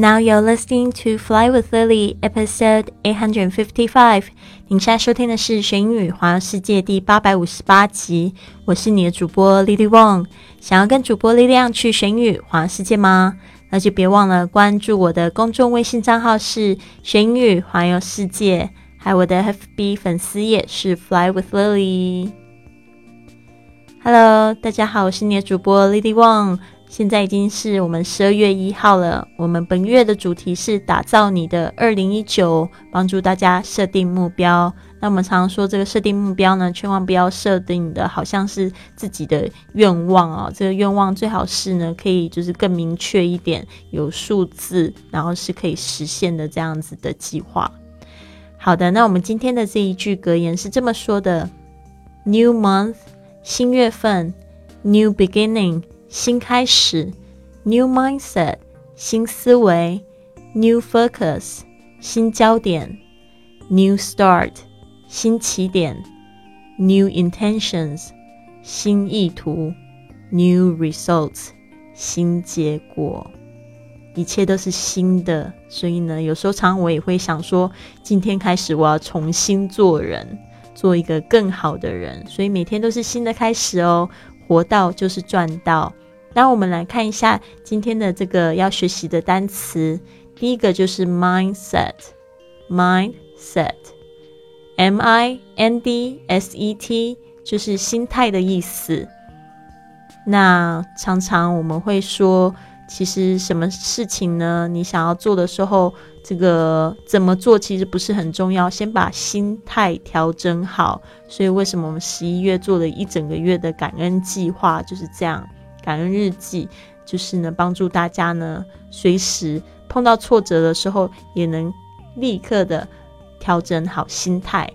Now you're listening to Fly with Lily, episode eight hundred and fifty-five. 您现在收听的是《学英语环游世界》第八百五十八集。我是你的主播 Lily Wong。想要跟主播力量去学英语环游世界吗？那就别忘了关注我的公众微信账号是“学英语环游世界”，还有我的 FB 粉丝页是 “Fly with Lily”。Hello，大家好，我是你的主播 Lily Wong。现在已经是我们十二月一号了。我们本月的主题是打造你的二零一九，帮助大家设定目标。那我们常常说，这个设定目标呢，千万不要设定的好像是自己的愿望哦。这个愿望最好是呢，可以就是更明确一点，有数字，然后是可以实现的这样子的计划。好的，那我们今天的这一句格言是这么说的：New month，新月份；New beginning。新开始，new mindset，新思维；new focus，新焦点；new start，新起点；new intentions，新意图；new results，新结果。一切都是新的，所以呢，有时候常常我也会想说，今天开始我要重新做人，做一个更好的人。所以每天都是新的开始哦。活到就是赚到。那我们来看一下今天的这个要学习的单词。第一个就是 mindset，mindset，m i n d s e t，就是心态的意思。那常常我们会说，其实什么事情呢？你想要做的时候，这个怎么做其实不是很重要，先把心态调整好。所以为什么我们十一月做了一整个月的感恩计划就是这样？感恩日记就是呢，帮助大家呢，随时碰到挫折的时候，也能立刻的调整好心态。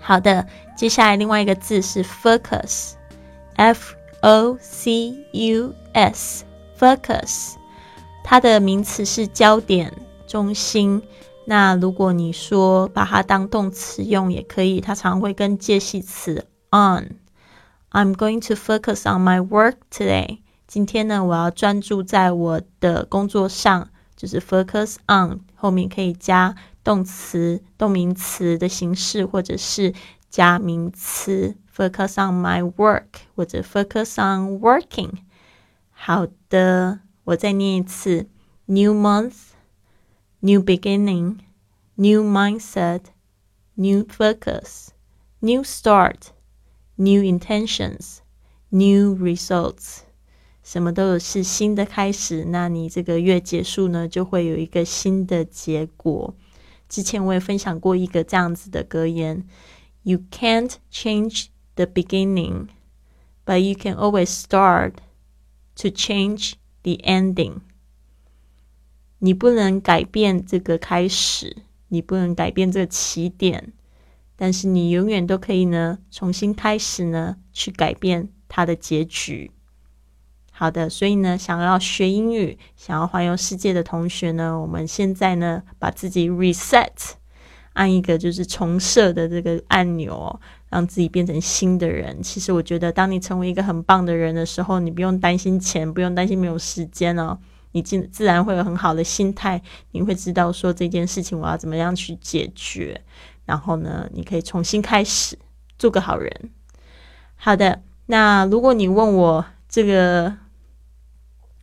好的，接下来另外一个字是 focus，f o c u s，focus，它的名词是焦点、中心。那如果你说把它当动词用也可以，它常会跟介系词 on。I'm going to focus on my work today。今天呢，我要专注在我的工作上，就是 focus on 后面可以加动词、动名词的形式，或者是加名词 focus on my work 或者 focus on working。好的，我再念一次：new month, new beginning, new mindset, new focus, new start。 New intentions, new results，什么都有是新的开始。那你这个月结束呢，就会有一个新的结果。之前我也分享过一个这样子的格言：You can't change the beginning, but you can always start to change the ending。你不能改变这个开始，你不能改变这个起点。 但是你永远都可以呢，重新开始呢，去改变它的结局。好的，所以呢，想要学英语、想要环游世界的同学呢，我们现在呢，把自己 reset，按一个就是重设的这个按钮，让自己变成新的人。其实我觉得，当你成为一个很棒的人的时候，你不用担心钱，不用担心没有时间哦，你自自然会有很好的心态，你会知道说这件事情我要怎么样去解决。然后呢，你可以重新开始，做个好人。好的，那如果你问我这个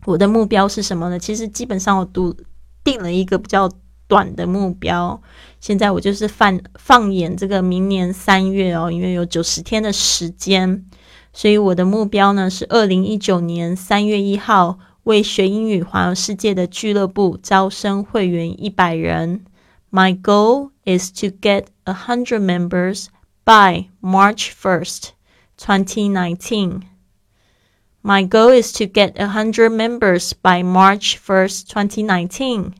我的目标是什么呢？其实基本上我都定了一个比较短的目标。现在我就是放放眼这个明年三月哦，因为有九十天的时间，所以我的目标呢是二零一九年三月一号为学英语环游世界的俱乐部招生会员一百人。My goal is to get a hundred members by March 1st, 2019. My goal is to get a hundred members by March 1st, 2019.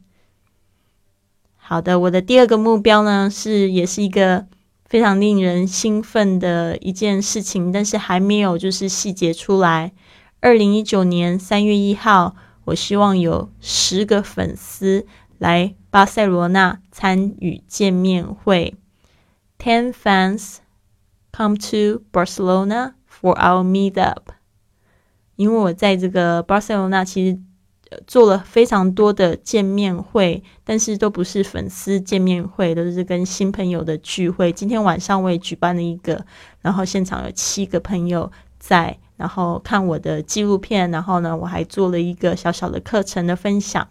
好的，我的第二个目标呢是，也是一个非常令人兴奋的一件事情，但是还没有就是细节出来。二零一九年三月一号，我希望有十个粉丝来 巴塞罗那参与见面会。Ten fans come to Barcelona for our meetup。因为我在这个巴塞罗那，其实做了非常多的见面会，但是都不是粉丝见面会，都是跟新朋友的聚会。今天晚上我也举办了一个，然后现场有七个朋友在，然后看我的纪录片，然后呢，我还做了一个小小的课程的分享，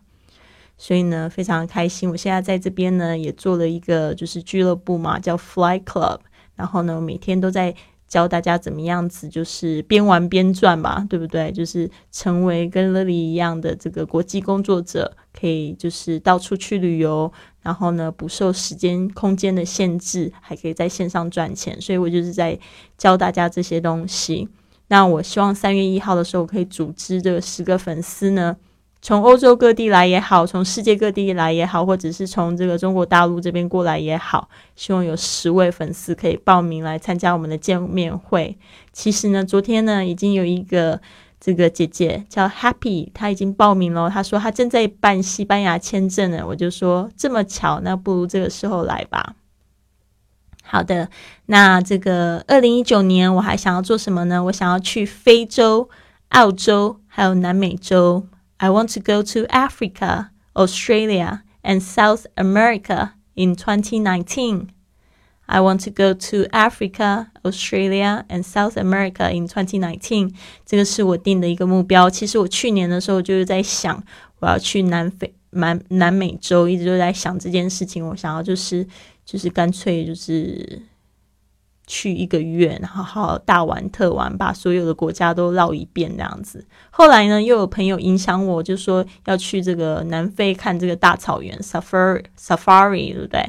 所以呢，非常开心。我现在在这边呢，也做了一个就是俱乐部嘛，叫 Fly Club，然后呢，每天都在。教大家怎么样子，就是边玩边赚吧，对不对？就是成为跟 Lily 一样的这个国际工作者，可以就是到处去旅游，然后呢不受时间空间的限制，还可以在线上赚钱。所以我就是在教大家这些东西。那我希望三月一号的时候，我可以组织这个十个粉丝呢。从欧洲各地来也好，从世界各地来也好，或者是从这个中国大陆这边过来也好，希望有十位粉丝可以报名来参加我们的见面会。其实呢，昨天呢已经有一个这个姐姐叫 Happy，她已经报名了。她说她正在办西班牙签证呢。我就说这么巧，那不如这个时候来吧。好的，那这个二零一九年我还想要做什么呢？我想要去非洲、澳洲还有南美洲。I want to go to Africa, Australia, and South America in 2019. I want to go to Africa, Australia, and South America in 2019. 这个是我定的一个目标。其实我去年的时候就是在想，我要去南非、南南美洲，一直都在想这件事情。我想要就是就是干脆就是。 去一个月，然后好好大玩特玩，把所有的国家都绕一遍这样子。后来呢，又有朋友影响我，就说要去这个南非看这个大草原 safari safari，对不对？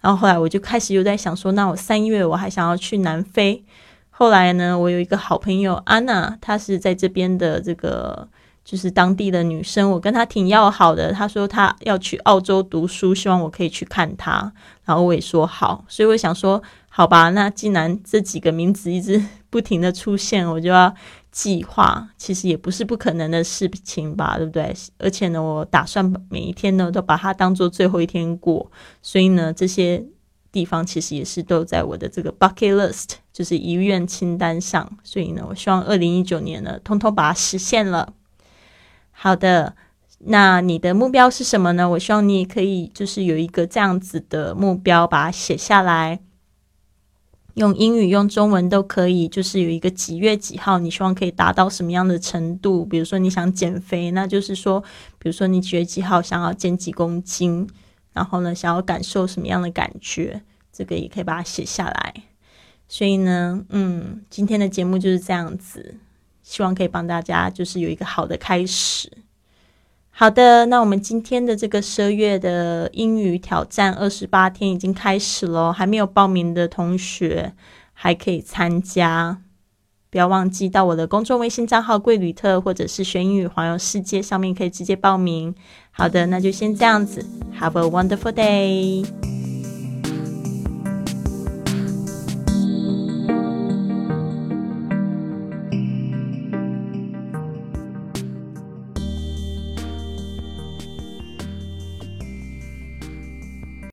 然后后来我就开始又在想说，那我三月我还想要去南非。后来呢，我有一个好朋友安娜，她是在这边的这个就是当地的女生，我跟她挺要好的。她说她要去澳洲读书，希望我可以去看她，然后我也说好。所以我想说。好吧，那既然这几个名字一直不停的出现，我就要计划。其实也不是不可能的事情吧，对不对？而且呢，我打算每一天呢都把它当做最后一天过。所以呢，这些地方其实也是都在我的这个 bucket list，就是遗愿清单上。所以呢，我希望二零一九年呢，通通把它实现了。好的，那你的目标是什么呢？我希望你也可以就是有一个这样子的目标，把它写下来。用英语、用中文都可以，就是有一个几月几号，你希望可以达到什么样的程度？比如说你想减肥，那就是说，比如说你几月几号想要减几公斤，然后呢，想要感受什么样的感觉，这个也可以把它写下来。所以呢，嗯，今天的节目就是这样子，希望可以帮大家就是有一个好的开始。好的，那我们今天的这个十二月的英语挑战二十八天已经开始了，还没有报名的同学还可以参加，不要忘记到我的公众微信账号“贵旅特”或者是“学英语环游世界”上面可以直接报名。好的，那就先这样子，Have a wonderful day。